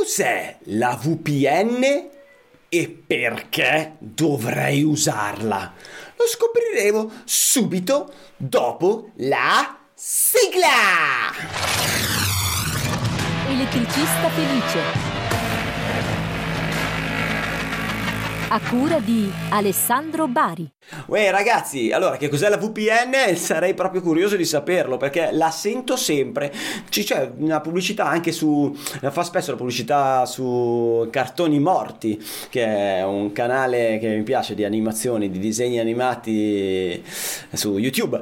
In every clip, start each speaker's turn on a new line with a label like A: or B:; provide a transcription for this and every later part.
A: Cos'è la VPN e perché dovrei usarla? Lo scopriremo subito dopo la sigla!
B: Elettricista felice. A cura di Alessandro Bari.
A: Uè ragazzi, allora che cos'è la VPN? Sarei proprio curioso di saperlo perché la sento sempre. C- c'è una pubblicità anche su. fa spesso la pubblicità su Cartoni Morti, che è un canale che mi piace di animazioni, di disegni animati su YouTube.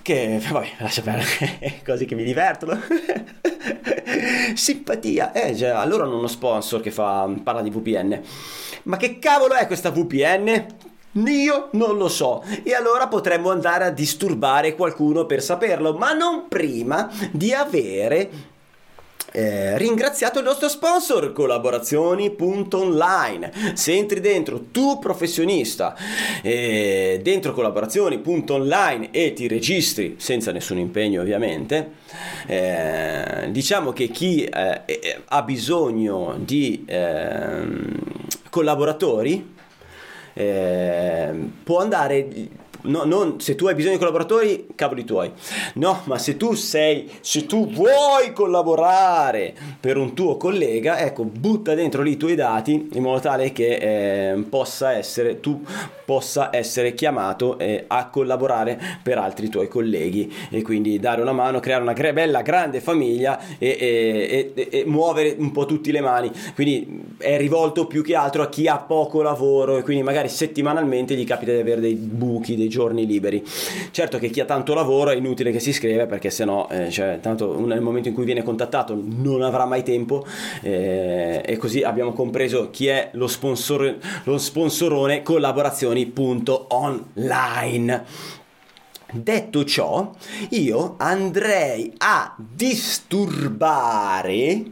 A: Che vabbè, lascia perdere, cose che mi divertono. Simpatia, eh, cioè, allora hanno uno sponsor che fa, parla di VPN. Ma che cavolo è questa VPN? Io non lo so e allora potremmo andare a disturbare qualcuno per saperlo, ma non prima di avere eh, ringraziato il nostro sponsor collaborazioni.online se entri dentro tu professionista eh, dentro collaborazioni.online e ti registri senza nessun impegno ovviamente eh, diciamo che chi eh, eh, ha bisogno di ehm, collaboratori eh, può andare no, non se tu hai bisogno di collaboratori, cavoli tuoi. No, ma se tu sei, se tu vuoi collaborare per un tuo collega, ecco, butta dentro lì i tuoi dati in modo tale che eh, possa essere, tu possa essere chiamato eh, a collaborare per altri tuoi colleghi e quindi dare una mano, creare una bella grande famiglia e, e, e, e muovere un po' tutte le mani. Quindi è rivolto più che altro a chi ha poco lavoro e quindi magari settimanalmente gli capita di avere dei buchi, dei giorni liberi. Certo che chi ha tanto lavoro è inutile che si scrive perché sennò, eh, cioè, tanto nel momento in cui viene contattato non avrà mai tempo eh, e così abbiamo compreso chi è lo, sponsor, lo sponsorone collaborazioni.online. Detto ciò, io andrei a disturbare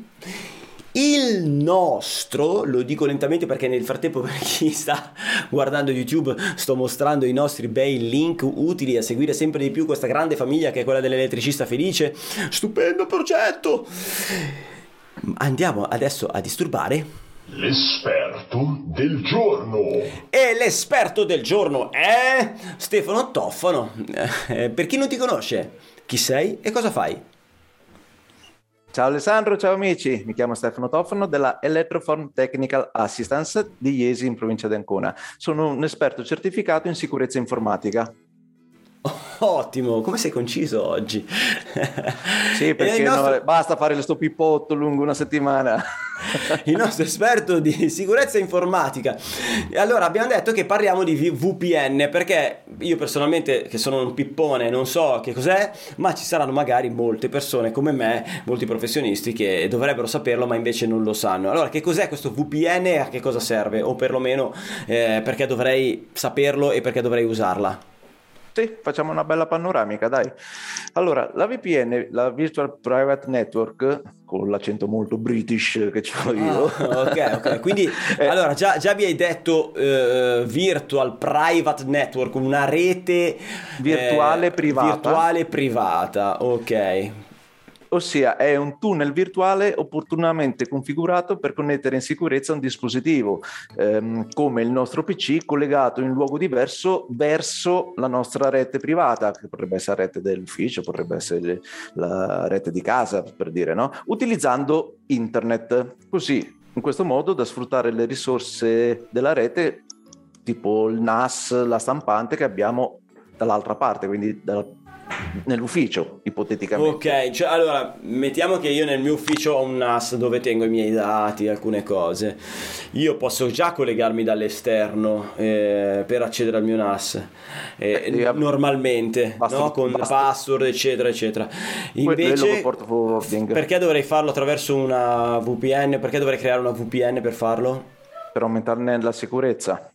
A: il nostro, lo dico lentamente perché nel frattempo per chi sta guardando YouTube sto mostrando i nostri bei link utili a seguire sempre di più questa grande famiglia che è quella dell'elettricista felice. Stupendo progetto! Andiamo adesso a disturbare
C: L'esperto del giorno.
A: E l'esperto del giorno è Stefano Toffano. Eh, per chi non ti conosce, chi sei e cosa fai?
D: Ciao Alessandro, ciao amici, mi chiamo Stefano Tofano della Electroform Technical Assistance di Iesi in provincia di Ancona. Sono un esperto certificato in sicurezza informatica.
A: Ottimo, come sei conciso oggi?
D: Sì, perché nostro... no, basta fare questo pippotto lungo una settimana.
A: Il nostro esperto di sicurezza informatica. Allora, abbiamo detto che parliamo di VPN perché io personalmente, che sono un pippone, non so che cos'è, ma ci saranno magari molte persone come me, molti professionisti che dovrebbero saperlo, ma invece non lo sanno. Allora, che cos'è questo VPN e a che cosa serve? O perlomeno eh, perché dovrei saperlo e perché dovrei usarla?
D: Sì, facciamo una bella panoramica, dai. Allora, la VPN, la Virtual Private Network, con l'accento molto british che ho io.
A: Ah, ok, ok. Quindi, eh, allora, già, già, vi hai detto uh, Virtual Private Network, una rete
D: virtuale eh, privata.
A: Virtuale privata, ok
D: ossia è un tunnel virtuale opportunamente configurato per connettere in sicurezza un dispositivo ehm, come il nostro PC collegato in luogo diverso verso la nostra rete privata, che potrebbe essere la rete dell'ufficio, potrebbe essere la rete di casa, per dire, no? utilizzando internet. Così, in questo modo, da sfruttare le risorse della rete, tipo il NAS, la stampante che abbiamo dall'altra parte, quindi dalla nell'ufficio, ipoteticamente.
A: Ok, cioè allora mettiamo che io nel mio ufficio ho un NAS dove tengo i miei dati, alcune cose. Io posso già collegarmi dall'esterno eh, per accedere al mio NAS eh, eh, normalmente, basta, no? con basta. password, eccetera, eccetera. Invece, perché dovrei farlo attraverso una VPN? Perché dovrei creare una VPN per farlo?
D: Per aumentarne la sicurezza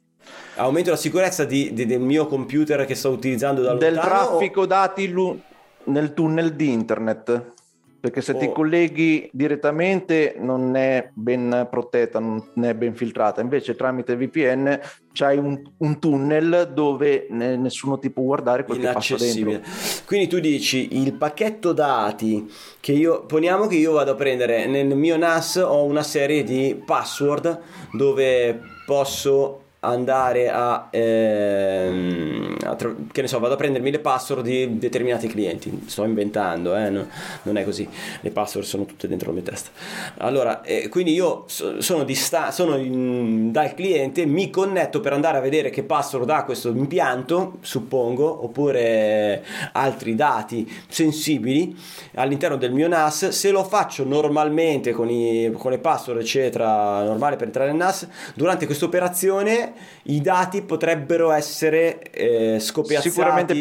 A: aumento la sicurezza di, di, del mio computer che sto utilizzando da
D: lontano. Del traffico o... dati lu- nel tunnel di internet. Perché se ti
A: Oh.
D: colleghi direttamente non è ben protetta, non è ben filtrata. Invece tramite VPN c'hai un, un tunnel dove ne- nessuno ti può guardare quel che passa dentro.
A: Quindi tu dici il pacchetto dati che io poniamo che io vado a prendere nel mio NAS ho una serie di password dove posso andare a, ehm, a tra- che ne so vado a prendermi le password di determinati clienti. Sto inventando eh, no- non è così. Le password sono tutte dentro la mia testa. Allora eh, quindi io so- sono, dista- sono in- dal cliente mi connetto per andare a vedere che password ha questo impianto suppongo oppure altri dati sensibili all'interno del mio NAS se lo faccio normalmente con, i- con le password eccetera normale per entrare nel NAS durante questa operazione i dati potrebbero essere eh, scopiazzati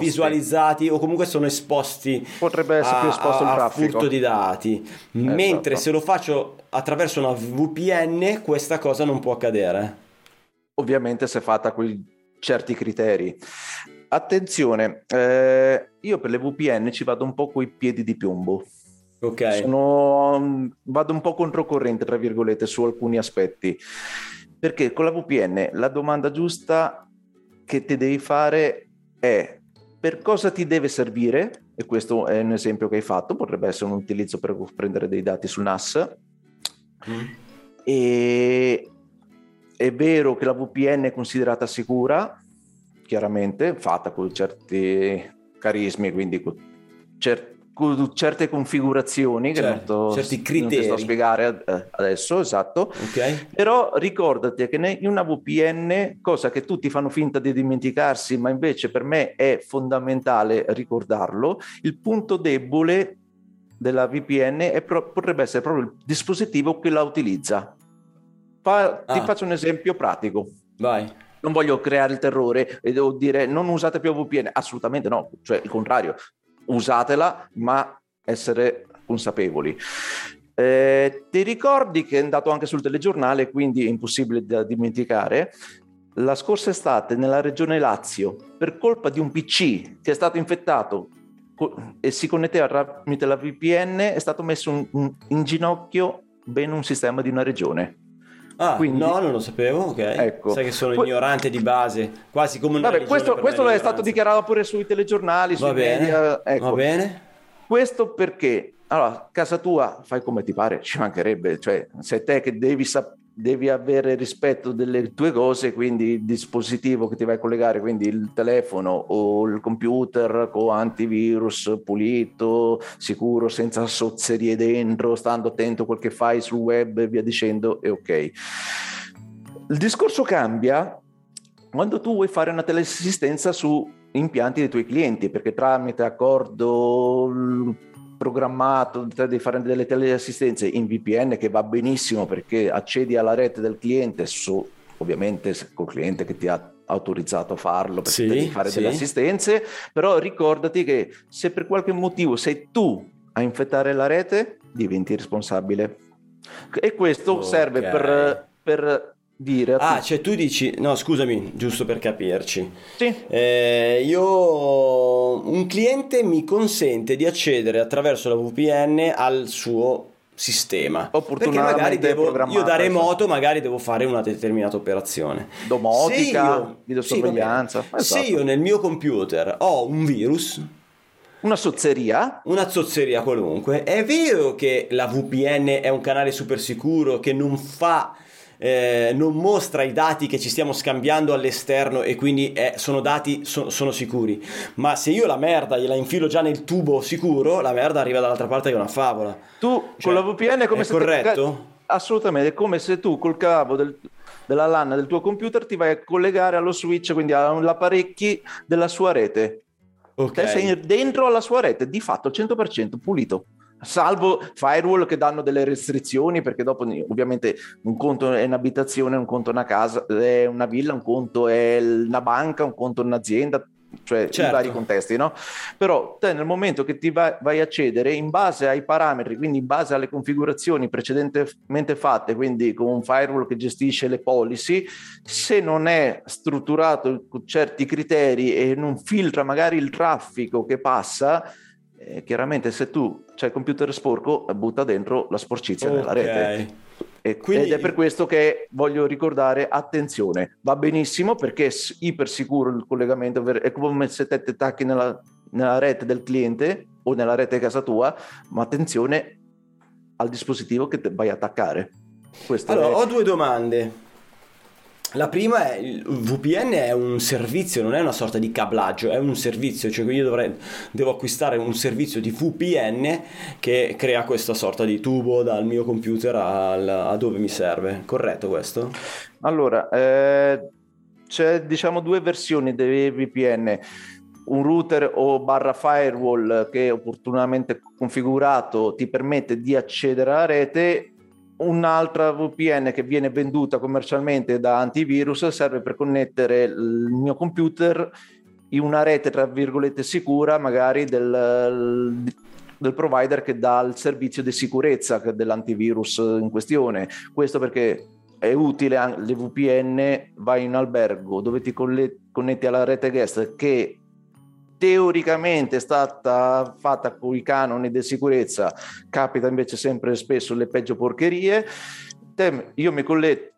A: visualizzati o comunque sono esposti
D: Potrebbe essere
A: a,
D: più esposto
A: a-
D: il traffico.
A: furto di dati mentre
D: Esatto.
A: se lo faccio attraverso una VPN questa cosa non può accadere
D: Ovviamente se fatta con certi criteri. Attenzione, eh, io per le VPN ci vado un po' coi piedi di piombo.
A: ok
D: Sono- vado un po' controcorrente, tra virgolette, su alcuni aspetti. Perché con la VPN la domanda giusta che ti devi fare è per cosa ti deve servire, e questo è un esempio che hai fatto, potrebbe essere un utilizzo per prendere dei dati sul NAS,
A: Mm.
D: e è vero che la VPN è considerata sicura, chiaramente, fatta con certi carismi, quindi con, cer- con certe configurazioni che non,
A: Certo,
D: to-
A: certi
D: non ti sto
A: criteri.
D: a spiegare eh, adesso, esatto.
A: ok
D: Però ricordati che in una VPN, cosa che tutti fanno finta di dimenticarsi, ma invece per me è fondamentale ricordarlo, il punto debole della VPN è pro- potrebbe essere proprio il dispositivo che la utilizza. Fa- Ti
A: Ah.
D: faccio un esempio pratico.
A: vai
D: Non voglio creare il terrore e devo dire non usate più VPN, assolutamente no, cioè il contrario, usatela ma essere consapevoli. Eh, ti ricordi che è andato anche sul telegiornale, quindi è impossibile da dimenticare, la scorsa estate nella regione Lazio, per colpa di un PC che è stato infettato e si connetteva tramite la VPN, è stato messo un- in ginocchio ben un sistema di una regione.
A: Ah,
D: Quindi-
A: no, non lo sapevo, ok.
D: Ecco.
A: Sai che sono
D: Que-
A: ignorante di base, quasi come una
D: Vabbè, questo, questo è stato dichiarato pure sui telegiornali,
A: Va
D: sui
A: bene,
D: media. Ecco.
A: va bene.
D: Questo perché, allora, casa tua fai come ti pare, ci mancherebbe, cioè sei te che devi, sap- devi avere rispetto delle tue cose, quindi il dispositivo che ti vai a collegare, quindi il telefono o il computer con antivirus pulito, sicuro, senza sozzerie dentro, stando attento a quel che fai sul web e via dicendo, è ok. Il discorso cambia quando tu vuoi fare una teleassistenza su impianti dei tuoi clienti, perché tramite accordo programmato devi fare delle teleassistenze in VPN che va benissimo perché accedi alla rete del cliente su ovviamente col cliente che ti ha autorizzato a farlo perché
A: Sì,
D: devi fare
A: sì.
D: delle assistenze, però ricordati che se per qualche motivo sei tu a infettare la rete, diventi responsabile. E questo
A: Ok.
D: serve per, per dire a
A: Ah,
D: tutti-
A: cioè tu dici, no, scusami, giusto per capirci.
D: Sì.
A: Eh, io un cliente mi consente di accedere attraverso la VPN al suo sistema perché magari devo io da remoto
D: esatto.
A: magari devo fare una determinata operazione
D: domotica,
A: io-
D: videosorveglianza.
A: sì, bene. se
D: esatto.
A: io nel mio computer ho un virus
D: Una sozzeria,
A: una zozzeria qualunque. È vero che la VPN è un canale super sicuro che non fa. Eh, non mostra i dati che ci stiamo scambiando all'esterno e quindi eh, sono dati so- sono sicuri ma se io la merda gliela infilo già nel tubo sicuro la merda arriva dall'altra parte che è una favola
D: tu
A: Cioè,
D: con la VPN è come
A: è
D: se
A: corretto?
D: assolutamente, è come se tu col cavo del- della LAN del tuo computer ti vai a collegare allo switch, quindi all'apparecchi della sua rete.
A: ok
D: Te sei dentro alla sua rete, di fatto al 100% pulito. Salvo firewall che danno delle restrizioni, perché dopo ovviamente un conto è un'abitazione, un conto è una casa, è una villa, un conto è una banca, un conto è un'azienda, cioè
A: Certo.
D: i vari contesti, no? Però te nel momento che ti vai, vai a accedere in base ai parametri, quindi in base alle configurazioni precedentemente fatte, quindi con un firewall che gestisce le policy, se non è strutturato con certi criteri e non filtra magari il traffico che passa, eh, chiaramente se tu c'hai il computer sporco, butta dentro la sporcizia
A: Ok.
D: nella rete. E-
A: Quindi-
D: Ed è per questo che voglio ricordare, attenzione, va benissimo perché è s- ipersicuro il collegamento, è come se te ti attacchi nella, nella rete del cliente o nella rete casa tua, ma attenzione al dispositivo che vai a attaccare. Questo
A: Allora,
D: è-
A: ho due domande. La prima è il VPN è un servizio, non è una sorta di cablaggio, è un servizio, cioè io dovrei, devo acquistare un servizio di VPN che crea questa sorta di tubo dal mio computer al- a dove mi serve. Corretto questo?
D: Allora, eh, c'è diciamo due versioni dei VPN, un router o barra firewall che opportunamente configurato ti permette di accedere alla rete, un'altra VPN che viene venduta commercialmente da antivirus serve per connettere il mio computer in una rete tra virgolette sicura, magari del, del provider che dà il servizio di sicurezza dell'antivirus in questione. Questo perché è utile le VPN, vai in albergo dove ti connetti alla rete guest che teoricamente è stata fatta con i canoni di sicurezza, capita invece sempre spesso le peggio porcherie. Io mi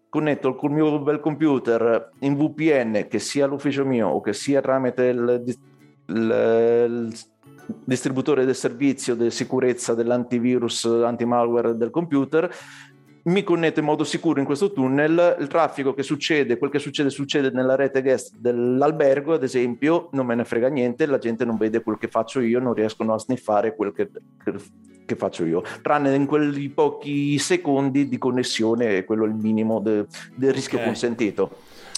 D: connetto col mio bel computer in VPN, che sia l'ufficio mio o che sia tramite il, il- il distributore del servizio di sicurezza dell'antivirus, antimalware del computer, mi connetto in modo sicuro in questo tunnel, il traffico che succede, quel che succede succede nella rete guest dell'albergo, ad esempio, non me ne frega niente, la gente non vede quel che faccio io, non riescono a sniffare quel che, che- faccio io, tranne in quelli pochi secondi di connessione, quello è il minimo de- del rischio
A: Ok.
D: consentito.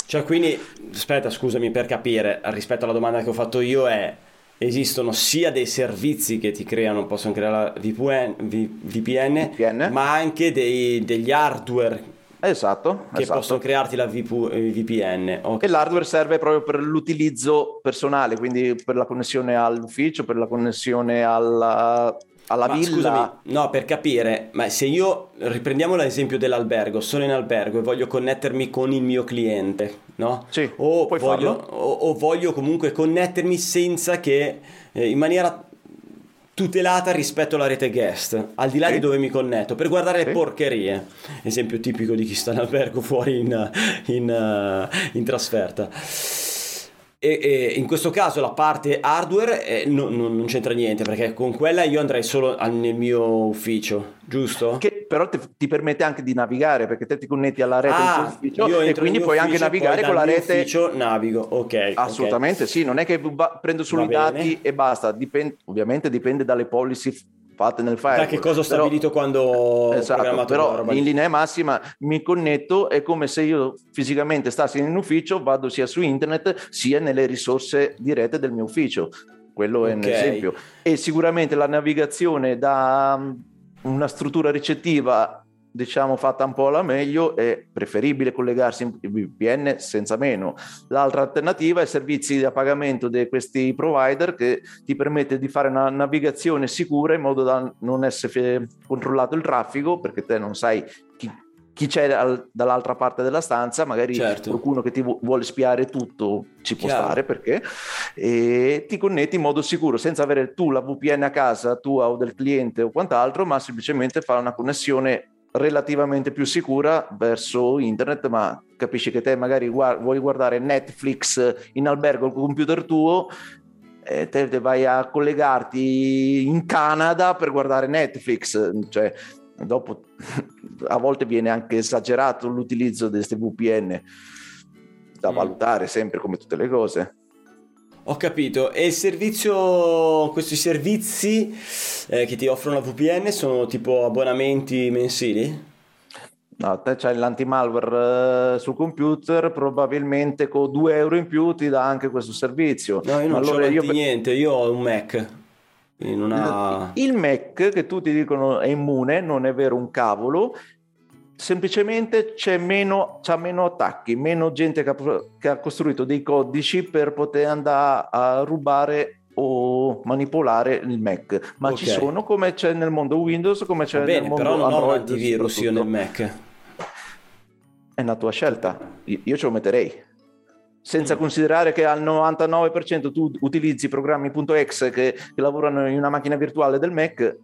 A: Cioè, quindi, aspetta, scusami per capire, rispetto alla domanda che ho fatto io è esistono sia dei servizi che ti creano, possono creare la VPN, VPN,
D: VPN.
A: ma anche dei- degli hardware
D: Esatto,
A: che
D: esatto.
A: possono crearti la VP eh, VPN. Ok.
D: E l'hardware serve proprio per l'utilizzo personale, quindi per la connessione all'ufficio, per la connessione alla, alla
A: Ma
D: villa.
A: scusami, no, per capire, ma se io riprendiamo l'esempio dell'albergo, sono in albergo e voglio connettermi con il mio cliente, no?
D: Sì,
A: o,
D: puoi
A: voglio,
D: farlo.
A: o, o voglio comunque connettermi senza che eh, in maniera tutelata rispetto alla rete guest, al di là
D: Sì.
A: di dove mi connetto, per guardare le
D: Sì.
A: porcherie. Esempio tipico di chi sta in albergo fuori in, in, eh, in trasferta. E, e in questo caso la parte hardware eh, no- no- non c'entra niente perché con quella io andrei solo al- nel mio ufficio, giusto?
D: Che però ti, ti permette anche di navigare perché te ti connetti alla rete
A: Ah,
D: ufficio
A: io
D: e quindi puoi anche navigare con la rete.
A: ufficio navigo, ok.
D: Assolutamente sì, non è che prendo solo
A: Va
D: i dati
A: bene.
D: e basta, Dipende- ovviamente dipende dalle policy fatte nel firewall.
A: Da che cosa ho
D: Però-
A: stabilito quando ho
D: Esatto,
A: programmato quella
D: però
A: roba
D: in linea massima mi connetto, è come se io fisicamente stassi in ufficio, vado sia su internet sia nelle risorse dirette del mio ufficio. Quello è un
A: Ok.
D: esempio. E sicuramente la navigazione da mm, una struttura ricettiva, diciamo fatta un po' alla meglio, è preferibile collegarsi in VPN senza meno. L'altra alternativa è servizi a pagamento di questi provider che ti permette di fare una navigazione sicura in modo da non essere controllato il traffico perché te non sai chi, chi c'è al- dall'altra parte della stanza, magari
A: Certo.
D: qualcuno che ti vu- vuole spiare tutto ci può
A: Chiaro.
D: stare perché e ti connetti in modo sicuro senza avere tu la VPN a casa tua o del cliente o quant'altro, ma semplicemente fare una connessione relativamente più sicura verso internet, ma capisci che te magari guar- vuoi guardare Netflix in albergo col computer tuo e te, te vai a collegarti in Canada per guardare Netflix, cioè dopo a volte viene anche esagerato l'utilizzo di queste VPN da
A: Mm.
D: valutare sempre come tutte le cose.
A: Ho capito. E il servizio, questi servizi eh, che ti offrono la VPN sono tipo abbonamenti mensili?
D: No, te c'hai l'antimalware eh, sul computer, probabilmente con 2 euro in più ti dà anche questo servizio.
A: No, io non
D: Ma
A: ho
D: allora io-
A: niente, io ho un Mac. Ha...
D: Il Mac che tutti dicono è immune, non è vero un cavolo, semplicemente c'è meno, c'ha meno attacchi, meno gente che ha, che ha costruito dei codici per poter andare a rubare o manipolare il Mac, ma ci
A: Ok.
D: sono come c'è nel mondo Windows, come c'è
A: Va
D: nel
A: bene,
D: mondo
A: però non ho un
D: Android
A: antivirus io nel. Mac.
D: È una tua scelta, io ce lo metterei. senza considerare che al 99% tu utilizzi programmi.exe che, che lavorano in una macchina virtuale del Mac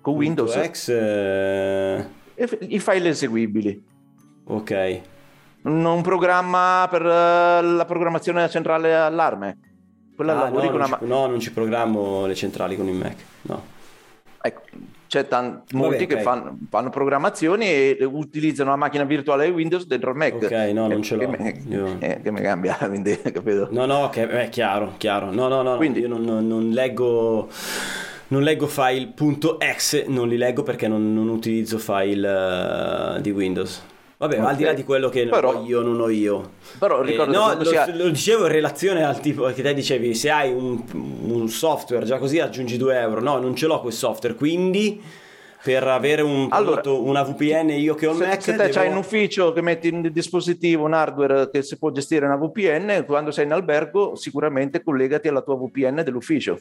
D: con Windows.
A: X, eh,
D: I file eseguibili.
A: ok.
D: Un, un programma per eh, la programmazione centrale allarme. Quella
A: Ah,
D: lavori
A: no,
D: con
A: non
D: una
A: ci, no, non ci programmo le centrali con il Mac. No.
D: ecco, c'è tan- molti
A: ok.
D: che fanno, fanno programmazioni e utilizzano la macchina virtuale Windows dentro il Mac.
A: Ok, no, non
D: Eh,
A: ce
D: che
A: l'ho.
D: me-
A: Io-
D: eh, che mi cambia, quindi, capito?
A: No, no, che è chiaro, chiaro. No, no, no,
D: Quindi-
A: io non- non leggo non leggo file .exe, non li leggo perché non, non utilizzo file eh, di Windows. Vabbè,
D: Ok.
A: al di là di quello che
D: Però-
A: ho io non ho io.
D: Però
A: Eh,
D: ricorda
A: no, lo,
D: si ha-
A: lo dicevo in relazione al tipo che te dicevi, se hai un, un software già così aggiungi 2 euro. No, non ce l'ho quel software, quindi per avere un
D: Allora,
A: prodotto, una VPN io che ho il
D: se,
A: Mac
D: se te
A: devo-
D: c'hai in ufficio che metti in dispositivo un hardware che si può gestire una VPN, quando sei in albergo sicuramente collegati alla tua VPN dell'ufficio.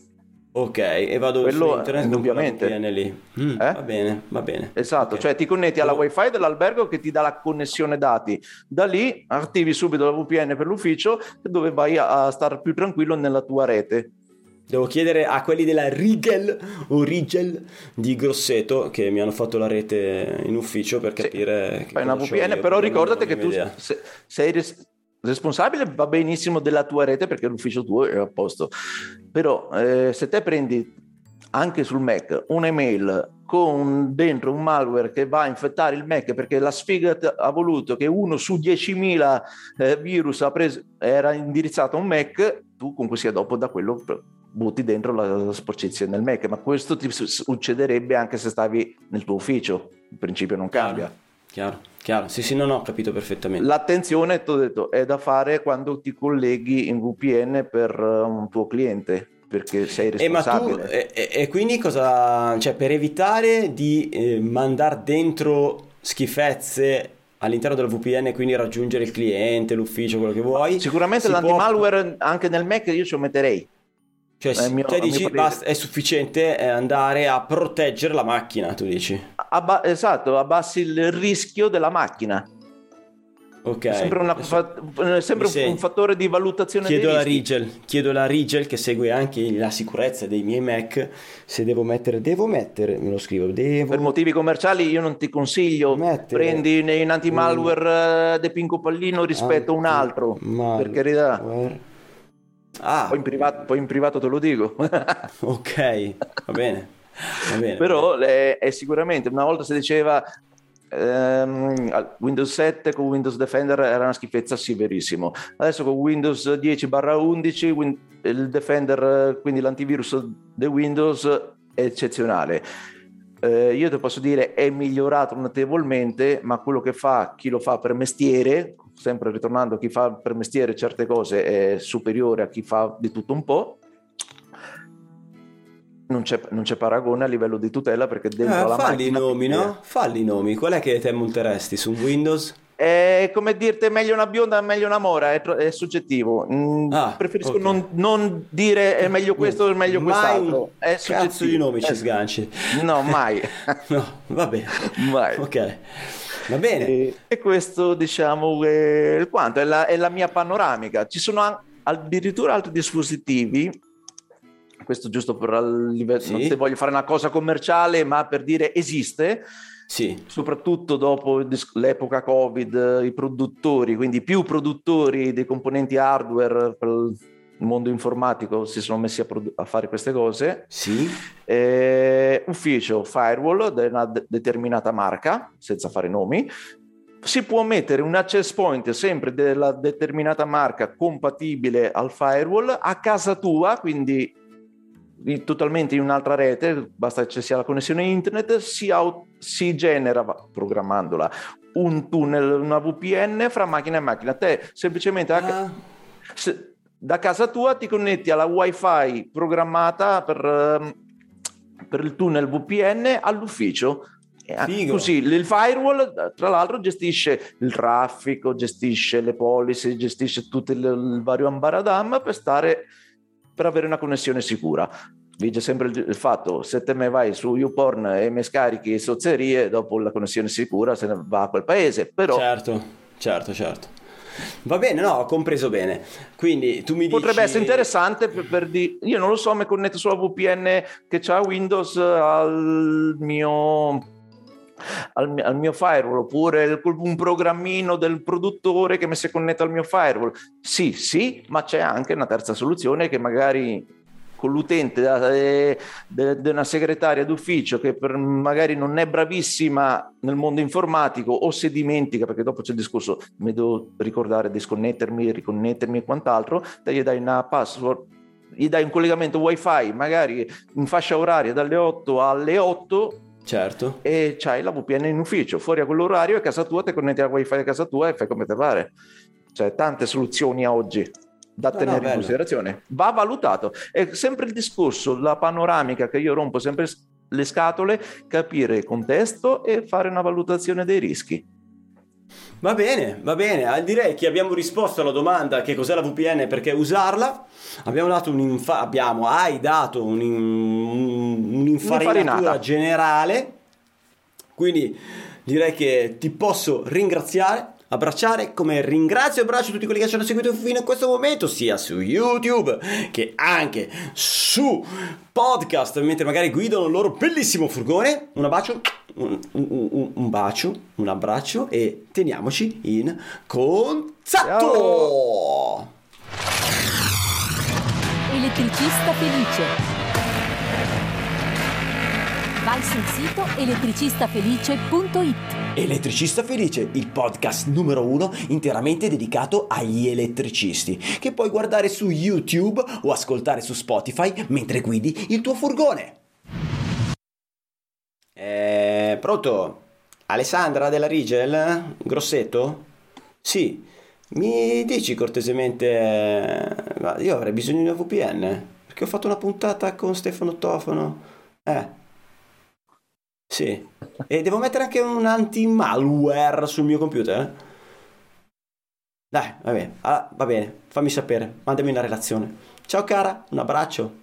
A: Ok, e vado
D: Quello,
A: su internet con quella
D: indubbiamente.
A: VPN lì. Mm,
D: Eh?
A: Va bene, va bene.
D: Esatto,
A: Ok.
D: cioè ti connetti alla wifi dell'albergo che ti dà la connessione dati. Da lì attivi subito la VPN per l'ufficio dove vai a, a stare più tranquillo nella tua rete.
A: Devo chiedere a quelli della Rigel o Rigel di Grosseto che mi hanno fatto la rete in ufficio per
D: Sì,
A: capire che
D: Fai una VPN,
A: io,
D: però
A: ho
D: che tu se- sei res- responsabile, va benissimo della tua rete perché l'ufficio tuo è a posto. Però eh, se te prendi anche sul Mac un'email con dentro un malware che va a infettare il Mac perché la sfiga ha voluto che uno su 10.000 eh, virus preso, era indirizzato a un Mac, tu comunque sia dopo da quello butti dentro la, sporcizia nel Mac, ma questo ti su- succederebbe anche se stavi nel tuo ufficio, il principio non cambia.
A: Chiaro, chiaro. Sì, sì, no, no, ho capito perfettamente.
D: L'attenzione, ti ho detto, è da fare quando ti colleghi in VPN per eh, un tuo cliente, perché sei
A: E ma tu,
D: responsabile.
A: e, e- quindi cosa, cioè per evitare di eh, mandare dentro schifezze all'interno della VPN e quindi raggiungere il cliente, l'ufficio, quello che vuoi.
D: Sicuramente
A: si può-
D: l'antimalware anche nel Mac io ci metterei.
A: Cioè,
D: È il mio- mio
A: dici basta, è sufficiente eh, andare a proteggere la macchina, tu dici.
D: Abba- esatto, abbassi il rischio della macchina.
A: Ok.
D: È sempre, una- fa- sempre un, un fattore di valutazione
A: Chiedo alla. Rigel, chiedo alla Rigel che segue anche la sicurezza dei miei Mac se devo mettere, devo mettere, me lo scrivo, devo
D: Per motivi commerciali io non ti consiglio,
A: Mettere
D: prendi in antimalware eh, De Pinco Pallino rispetto a un altro,
A: Antimalware.
D: per carità.
A: Ah,
D: Poi in, privato, poi in privato te lo dico.
A: ok, va bene, va bene.
D: Però è, è sicuramente, una volta si diceva ehm, Windows 7 con Windows Defender era una schifezza, sì, verissimo. Adesso con Windows 10-11 Win- il Defender, eh, quindi l'antivirus di Windows, è eccezionale. Eh, io ti posso dire è migliorato notevolmente, ma quello che fa chi lo fa per mestiere, sempre ritornando chi fa per mestiere certe cose, è superiore a chi fa di tutto un po'. Non c'è, non c'è paragone a livello di tutela perché dentro
A: Eh,
D: la
A: falli i
D: macchina
A: nomi, no? Falli i nomi. Qual è che te monteresti su Windows?
D: È come dirti meglio una bionda, meglio una mora, è, è soggettivo. Mm,
A: Ah,
D: preferisco
A: ok.
D: non, non dire è meglio questo o meglio
A: Mai
D: quest'altro.
A: un
D: È
A: cazzo di nomi ci sganci.
D: No, mai.
A: No, va bene.
D: Mai.
A: Ok, va bene.
D: E, e questo, diciamo, è il quanto, è la, è la mia panoramica. Ci sono addirittura altri dispositivi, questo giusto per al livello,
A: Sì.
D: non voglio fare una cosa commerciale, ma per dire esiste,
A: Sì,
D: soprattutto dopo l'epoca Covid, eh, i produttori, quindi più produttori di componenti hardware per il mondo informatico si sono messi a, produ- a fare queste cose.
A: sì.
D: Eh, ufficio firewall di una de- determinata marca, senza fare nomi. Si può mettere un access point sempre della determinata marca compatibile al firewall a casa tua, quindi in- totalmente in un'altra rete, basta che ci sia la connessione internet, si, au- si genera, programmandola, un tunnel, una VPN fra macchina e macchina. Te semplicemente
A: Ah,
D: se- da casa tua ti connetti alla wifi programmata per, ehm, per il tunnel VPN all'ufficio.
A: Figo.
D: Così il firewall, tra l'altro, gestisce il traffico, gestisce le policy, gestisce tutto il, il vario ambaradam per stare per avere una connessione sicura. Vige sempre il, fatto, se te me vai su YouPorn e mi scarichi sozzerie, dopo la connessione sicura se ne va a quel paese. Però
A: certo, certo, certo. Va bene, no, ho compreso bene. Quindi tu mi
D: Potrebbe
A: dici...
D: essere interessante per, per di... Io non lo so, mi connetto sulla VPN che c'ha Windows al mio... Al, al mio firewall oppure il- un programmino del produttore che mi si connette al mio firewall. Sì sì ma c'è anche una terza soluzione che magari con l'utente di una segretaria d'ufficio che per- magari non è bravissima nel mondo informatico o si dimentica, perché dopo c'è il discorso mi devo ricordare di sconnettermi, riconnettermi e quant'altro, te gli dai una password, gli dai un collegamento wifi magari in fascia oraria dalle 8 alle 8
A: Certo.
D: e c'hai la VPN in ufficio, fuori a quell'orario a casa tua, ti connetti al wifi a casa tua e fai come te pare. Cioè, tante soluzioni a oggi da
A: No, no,
D: tenere in
A: bello.
D: considerazione. Va valutato. È sempre il discorso, la panoramica che io rompo sempre le scatole, capire il contesto e fare una valutazione dei rischi.
A: Va bene, va bene. Ah, Direi che abbiamo risposto alla domanda che cos'è la VPN e perché usarla. Abbiamo dato un'infa- abbiamo, hai dato un- un- un'infarinatura generale. Quindi direi che ti posso ringraziare, abbracciare, come ringrazio e abbraccio tutti quelli che ci hanno seguito fino a questo momento, sia su YouTube che anche su podcast, mentre magari guidano il loro bellissimo furgone. Un abbraccio, un, un- un- bacio, un abbraccio e teniamoci in contatto!
B: Elettricista felice. Vai sul sito elettricistafelice.it.
A: Elettricista Felice, il podcast numero uno interamente dedicato agli elettricisti, che puoi guardare su YouTube o ascoltare su Spotify mentre guidi il tuo furgone. Eh, pronto? Alessandra della Rigel? Grossetto? Sì, mi dici cortesemente... eh, ma io avrei bisogno di una VPN, perché ho fatto una puntata con Stefano Tofono. Eh. Sì. E devo mettere anche un anti-malware sul mio computer? Dai, va bene. Ah, va bene, fammi sapere. Mandami una relazione. Ciao cara, un abbraccio.